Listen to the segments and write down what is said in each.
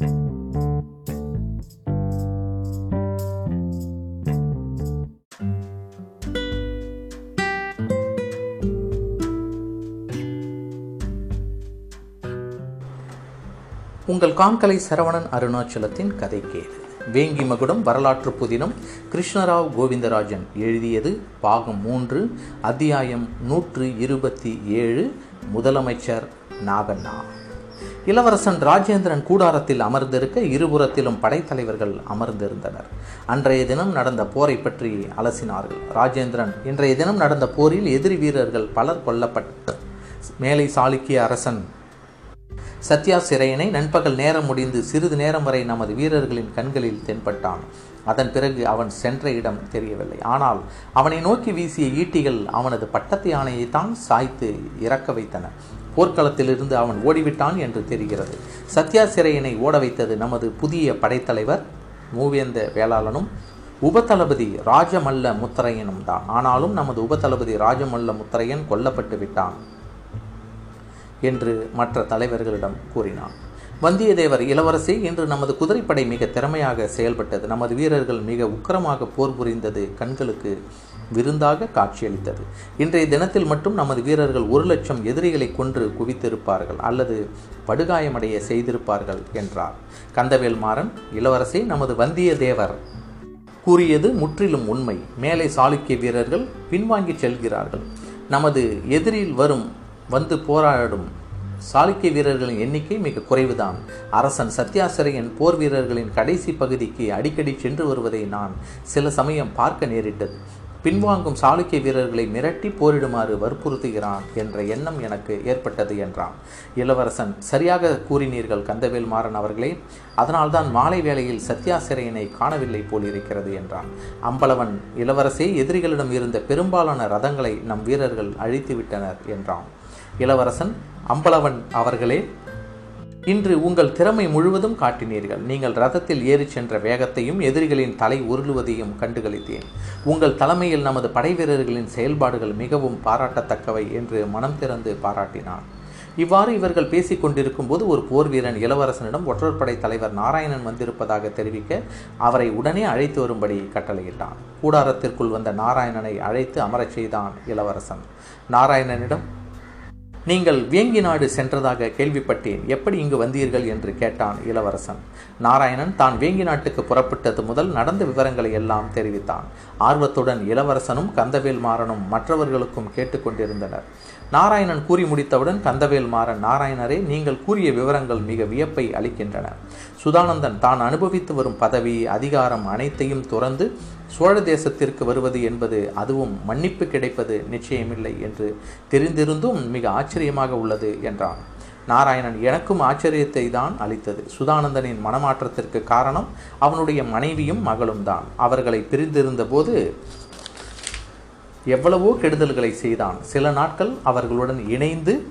உங்கள் காண்கலை சரவணன் அருணாச்சலத்தின் கதை கேது வேங்கி மகுடம் வரலாற்று புதினம் கிருஷ்ணராவ் கோவிந்தராஜன் எழுதியது பாகம் மூன்று அத்தியாயம் நூற்று இருபத்தி ஏழு முதலமைச்சர் நாகண்ணா. இளவரசன் ராஜேந்திரன் கூடாரத்தில் அமர்ந்திருக்க இருபுறத்திலும் படைத்தலைவர்கள் அமர்ந்திருந்தனர். அன்றைய தினம் நடந்த போரை பற்றி அலசினார்கள். ராஜேந்திரன் இன்றைய தினம் நடந்த போரில் எதிரி வீரர்கள் பலர் கொல்லப்பட்ட மேலை சாளுக்கிய அரசன் சத்யா சிறையனை நண்பகல் நேரம் முடிந்து சிறிது நேரம் வரை நமது வீரர்களின் கண்களில் தென்பட்டான். அதன் பிறகு அவன் சென்ற இடம் தெரியவில்லை. ஆனால் அவனை நோக்கி வீசிய ஈட்டிகள் அவனது பட்டத்து யானையைத்தான் சாய்த்து இறக்க வைத்தன. போர்க்களத்திலிருந்து அவன் ஓடிவிட்டான் என்று தெரிகிறது. சத்யா சிறையனை ஓட வைத்தது நமது புதிய படைத்தலைவர் மூவேந்த வேளாளனும் உபதளபதி ராஜமல்ல முத்தரையனும் தான். ஆனாலும் நமது உபதளபதி ராஜமல்ல முத்தரையன் கொல்லப்பட்டு விட்டான் என்று மற்ற தலைவர்களிடம் கூறினான். வந்தியத்தேவர் இளவரசி இன்று நமது குதிரைப்படை மிக திறமையாக செயல்பட்டது. நமது வீரர்கள் மிக உக்கிரமாக போர் புரிந்தது. கண்களுக்கு விருந்தாக காட்சியளித்தது. இன்றைய தினத்தில் மட்டும் நமது வீரர்கள் ஒரு லட்சம் எதிரிகளை கொன்று குவித்திருப்பார்கள் அல்லது படுகாயமடைய செய்திருப்பார்கள் என்றார். கந்தவேல் மாறன் இளவரசி நமது வந்தியத்தேவர் கூறியது முற்றிலும் உண்மை. மேலே சாளுக்கிய வீரர்கள் பின்வாங்கி செல்கிறார்கள். நமது எதிரில் வரும் வந்து போராடும் சாளுக்கிய வீரர்களின் எண்ணிக்கை மிக குறைவுதான். அரசன் சத்யாசிரையன் போர் வீரர்களின் கடைசி பகுதிக்கு அடிக்கடி சென்று வருவதை நான் சில சமயம் பார்க்க நேரிட்டது. பின்வாங்கும் சாளுக்கிய வீரர்களை மிரட்டி போரிடுமாறு வற்புறுத்துகிறான் என்ற எண்ணம் எனக்கு ஏற்பட்டது என்றான். இளவரசன் சரியாக கூறினீர்கள் கந்தவேல் மாறன் அவர்களே. அதனால்தான் மாலை வேளையில் சத்யாசிரையனை காணவில்லை போலிருக்கிறது என்றான். அம்பலவன் இளவரசே எதிரிகளிடம் இருந்த பெரும்பாலான ரதங்களை நம் வீரர்கள் அழித்து விட்டனர் என்றான். இளவரசன் அம்பலவன் அவர்களே இன்று உங்கள் திறமை முழுவதும் காட்டினீர்கள். நீங்கள் ரதத்தில் ஏறிச் சென்ற வேகத்தையும் எதிரிகளின் தலை உருளுவதையும் கண்டுகளித்தேன். உங்கள் தலைமையில் நமது படை வீரர்களின் செயல்பாடுகள் மிகவும் பாராட்டத்தக்கவை என்று மனம் திறந்து பாராட்டினான். இவ்வாறு இவர்கள் பேசிக் கொண்டிருக்கும் போது ஒரு போர் வீரன் இளவரசனிடம் ஒற்றற்படை தலைவர் நாராயணன் வந்திருப்பதாக தெரிவிக்க அவரை உடனே அழைத்து வரும்படி கட்டளையிட்டான். கூடாரத்திற்குள் வந்த நாராயணனை அழைத்து அமரச் செய்தான் இளவரசன். நாராயணனிடம் நீங்கள் வேங்கி நாடு சென்றதாக கேள்விப்பட்டேன். எப்படி இங்கு வந்தீர்கள் என்று கேட்டான் இளவரசன். நாராயணன் தான் வேங்கி நாட்டுக்கு புறப்பட்டது முதல் நடந்த விவரங்களை எல்லாம் தெரிவித்தான். ஆர்வத்துடன் இளவரசனும் கந்தவேல் மாறனும் மற்றவர்களுக்கும் கேட்டுக்கொண்டிருந்தனர். நாராயணன் கூறி முடித்தவுடன் கந்தவேல் மாறன் நாராயணரே நீங்கள் கூறிய விவரங்கள் மிக வியப்பை அளிக்கின்றன. சுதானந்தன் தான் அனுபவித்து வரும் பதவி அதிகாரம் அனைத்தையும் துறந்து சோழ தேசத்திற்கு வருவது என்பது அதுவும் மன்னிப்பு கிடைப்பது நிச்சயமில்லை என்று தெரிந்திருந்தும் மிக ஆச்சரியமாக உள்ளது என்றான். நாராயணன் எனக்கும் ஆச்சரியத்தை தான் அளித்தது. சுதானந்தனின் மனமாற்றத்திற்கு காரணம் அவனுடைய மனைவியும் மகளும் தான். அவர்களை பிரிந்திருந்த போது எவ்வளவோ கெடுதல்களை செய்தான். சில நாட்கள் அவர்களுடன் இணைந்து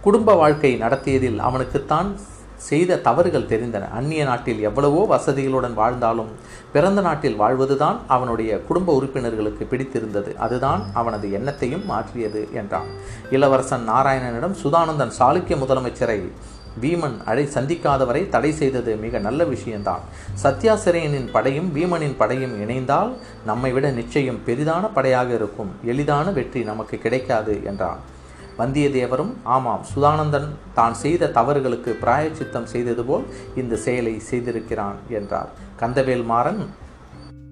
குடும்ப வாழ்க்கை நடத்தியதில் அவனுக்குத்தான் செய்த தவறுகள் தெரிந்தன. அந்நிய நாட்டில் எவ்வளவோ வசதிகளுடன் வாழ்ந்தாலும் பிறந்த நாட்டில் வாழ்வதுதான் அவனுடைய குடும்ப உறுப்பினர்களுக்கு பிடித்திருந்தது. அதுதான் அவனது எண்ணத்தையும் மாற்றியது என்றான். இளவரசன் நாராயணனிடம் சுதானந்தன் சாளுக்கிய முதலமைச்சரை வீமன் அழை சந்திக்காதவரை தடை செய்தது மிக நல்ல விஷயம்தான். சத்யாசிரியனின் படையும் வீமனின் படையும் இணைந்தால் நம்மை விட நிச்சயம் பெரிதான படையாக இருக்கும். எளிதான வெற்றி நமக்கு கிடைக்காது என்றான். வந்தியத்தேவரும் ஆமாம் சுதானந்தன் தான் செய்த தவறுகளுக்கு பிராயச்சித்தம் செய்தது போல் இந்த செயலை செய்திருக்கிறான் என்றார். கந்தவேல் மாறன்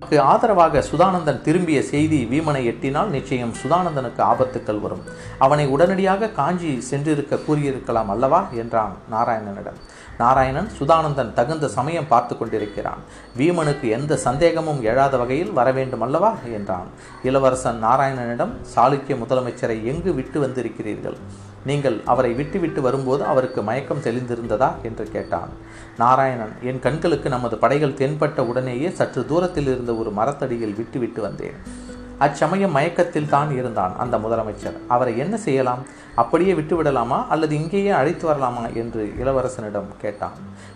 நமக்கு ஆதரவாக சுதானந்தன் திரும்பிய செய்தி வீமனை எட்டினால் நிச்சயம் சுதானந்தனுக்கு ஆபத்துக்கள் வரும். அவனை உடனடியாக காஞ்சி சென்றிருக்க கூறியிருக்கலாம் அல்லவா? என்றான் நாராயணனிடம். நாராயணன் சுதானந்தன் தகுந்த சமயம் பார்த்து கொண்டிருக்கிறான். வீமனுக்கு எந்த சந்தேகமும் எழாத வகையில் வரவேண்டுமல்லவா அல்லவா? என்றான். இளவரசன் நாராயணனிடம் சாளுக்கிய முதலமைச்சரை எங்கு விட்டு வந்திருக்கிறீர்கள்? நீங்கள் அவரை விட்டுவிட்டு வரும்போது அவருக்கு மயக்கம் தெளிந்திருந்ததா? என்று கேட்டான். நாராயணன் என் கண்களுக்கு நமது படைகள் தென்பட்ட உடனேயே சற்று தூரத்தில் இருந்த ஒரு மரத்தடியில் விட்டுவிட்டு வந்தேன். அச்சமயம் மயக்கத்தில் தான் இருந்தான் அந்த முதலமைச்சர். அவரை என்ன செய்யலாம்? அப்படியே விட்டுவிடலாமா? அல்லது இங்கேயே அழைத்து வரலாமா? என்று இளவரசனிடம் கேட்டான்.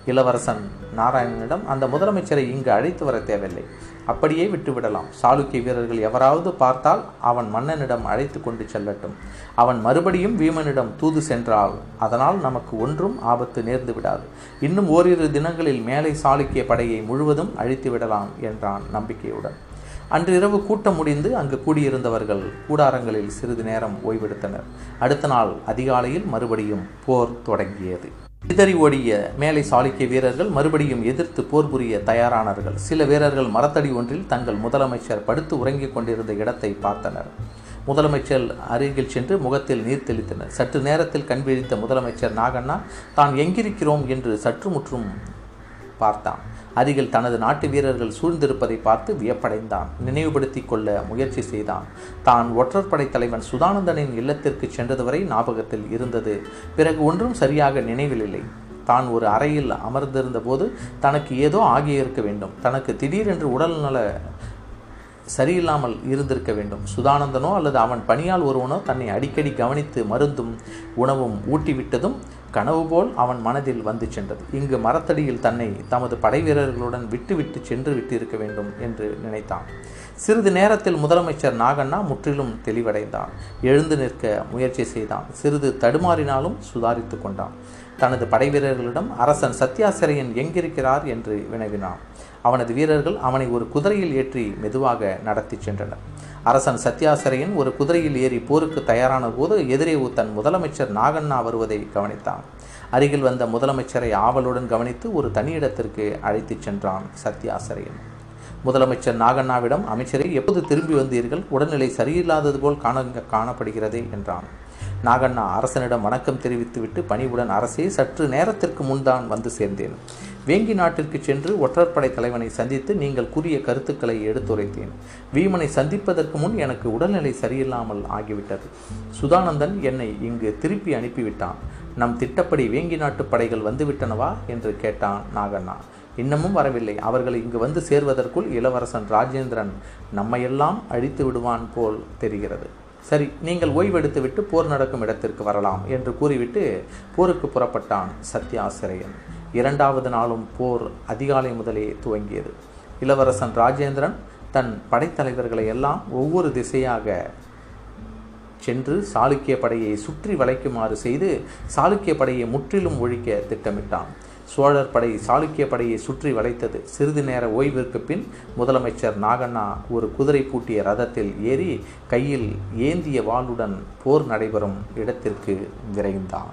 இளவரசன் நாராயணனிடம் அந்த முதலமைச்சரை இங்கு அழைத்து வர தேவையில்லை. அப்படியே விட்டுவிடலாம். சாளுக்கிய வீரர்கள் எவராவது பார்த்தால் அவன் மன்னனிடம் அழைத்து கொண்டு செல்லட்டும். அவன் மறுபடியும் வீமனிடம் தூது சென்றால் அதனால் நமக்கு ஒன்றும் ஆபத்து நேர்ந்து விடாது. இன்னும் ஓரிரு தினங்களில் மேலை சாளுக்கிய படையை முழுவதும் அழித்து விடலாம் என்றான் நம்பிக்கையுடன். அன்று இரவு கூட்டம் முடிந்து அங்கு கூடியிருந்தவர்கள் கூடாரங்களில் சிறிது நேரம் ஓய்வெடுத்தனர். அடுத்த நாள் அதிகாலையில் மறுபடியும் போர் தொடங்கியது. சிதறி ஓடிய மேலை சாளுக்கிய வீரர்கள் மறுபடியும் எதிர்த்து போர் புரிய தயாரானார்கள். சில வீரர்கள் மரத்தடி ஒன்றில் தங்கள் முதலமைச்சர் படுத்து உறங்கிக் கொண்டிருந்த இடத்தை பார்த்தனர். முதலமைச்சர் அருகில் சென்று முகத்தில் நீர் தெளித்தனர். சற்று நேரத்தில் கண் விழித்த முதலமைச்சர் நாகண்ணா தான் எங்கிருக்கிறோம்? என்று சற்று முற்றும் பார்த்தான். அருகில் தனது நாட்டு வீரர்கள் சூழ்ந்திருப்பதை பார்த்து வியப்படைந்தான். நினைவுபடுத்தி கொள்ள முயற்சி செய்தான். தான் ஒற்றற்படை தலைவன் சுதானந்தனின் இல்லத்திற்கு சென்றது வரை ஞாபகத்தில் இருந்தது. பிறகு ஒன்றும் சரியாக நினைவில் இல்லை தான் ஒரு அறையில் அமர்ந்திருந்த போது தனக்கு ஏதோ ஆகியிருக்க வேண்டும். தனக்கு திடீரென்று உடல்நல சரியில்லாமல் இருந்திருக்க வேண்டும். சுதானந்தனோ அல்லது அவன் பணியால் ஒருவனோ தன்னை அடிக்கடி கவனித்து மருந்தும் உணவும் ஊட்டிவிட்டதும் கனவு போல் அவன் மனதில் வந்து சென்றது. இங்கு மரத்தடியில் தன்னை தமது படை வீரர்களுடன் விட்டுவிட்டு சென்று விட்டிருக்க வேண்டும் என்று நினைத்தான். சிறிது நேரத்தில் முதலமைச்சர் நாகண்ணா முற்றிலும் தெளிவடைந்தான். எழுந்து நிற்க முயற்சி செய்தான். சிறிது தடுமாறினாலும் சுதாரித்து கொண்டான். தனது படைவீரர்களிடம் அரசன் சத்யாசிரையன் எங்கிருக்கிறார்? என்று வினவினான். அவனது வீரர்கள் அவனை ஒரு குதிரையில் ஏற்றி மெதுவாக நடத்தி சென்றனர். அரசன் சத்யாசிரையன் ஒரு குதிரையில் ஏறி போருக்கு தயாரான போது எதிரே தன் முதலமைச்சர் நாகண்ணா வருவதை கவனித்தான். அருகில் வந்த முதலமைச்சரை ஆவலுடன் கவனித்து ஒரு தனியிடத்திற்கு அழைத்துச் சென்றான் சத்யாசிரையன். முதலமைச்சர் நாகண்ணாவிடம் அமைச்சரை எப்போது திரும்பி வந்தீர்கள்? உடல்நிலை சரியில்லாதது போல் காண காணப்படுகிறதே என்றான். நாகண்ணா அரசனிடம் வணக்கம் தெரிவித்துவிட்டு பணிவுடன் அரசே சற்று நேரத்திற்கு முன்தான் வந்து சேர்ந்தேன். வேங்கி நாட்டிற்கு சென்று ஒற்றற்படை தலைவனை சந்தித்து நீங்கள் கூறிய கருத்துக்களை எடுத்துரைத்தேன். வீமனை சந்திப்பதற்கு முன் எனக்கு உடல்நிலை சரியில்லாமல் ஆகிவிட்டது. சுதானந்தன் என்னை இங்கு திருப்பி அனுப்பிவிட்டான். நம் திட்டப்படி வேங்கி நாட்டு படைகள் வந்துவிட்டனவா? என்று கேட்டான் நாகண்ணா. இன்னமும் வரவில்லை. அவர்கள் இங்கு வந்து சேர்வதற்குள் இளவரசன் ராஜேந்திரன் நம்மையெல்லாம் அழித்து விடுவான் போல் தெரிகிறது. சரி நீங்கள் ஓய்வெடுத்துவிட்டு போர் நடக்கும் இடத்திற்கு வரலாம் என்று கூறிவிட்டு போருக்கு புறப்பட்டான் சத்யாசிரயன். இரண்டாவது நாளும் போர் அதிகாலை முதலே துவங்கியது. இளவரசன் ராஜேந்திரன் தன் படைத்தலைவர்களை எல்லாம் ஒவ்வொரு திசையாக சென்று சாளுக்கிய படையை சுற்றி வளைக்குமாறு செய்து சாளுக்கிய படையை முற்றிலும் ஒழிக்க திட்டமிட்டான். சோழர் படை சாளுக்கிய படையை சுற்றி வளைத்தது. சிறிது நேர ஓய்விற்கு பின் முதலமைச்சர் நாகண்ணா ஒரு குதிரை பூட்டிய ரதத்தில் ஏறி கையில் ஏந்திய வாளுடன் போர் நடைபெறும் இடத்திற்கு விரைந்தான்.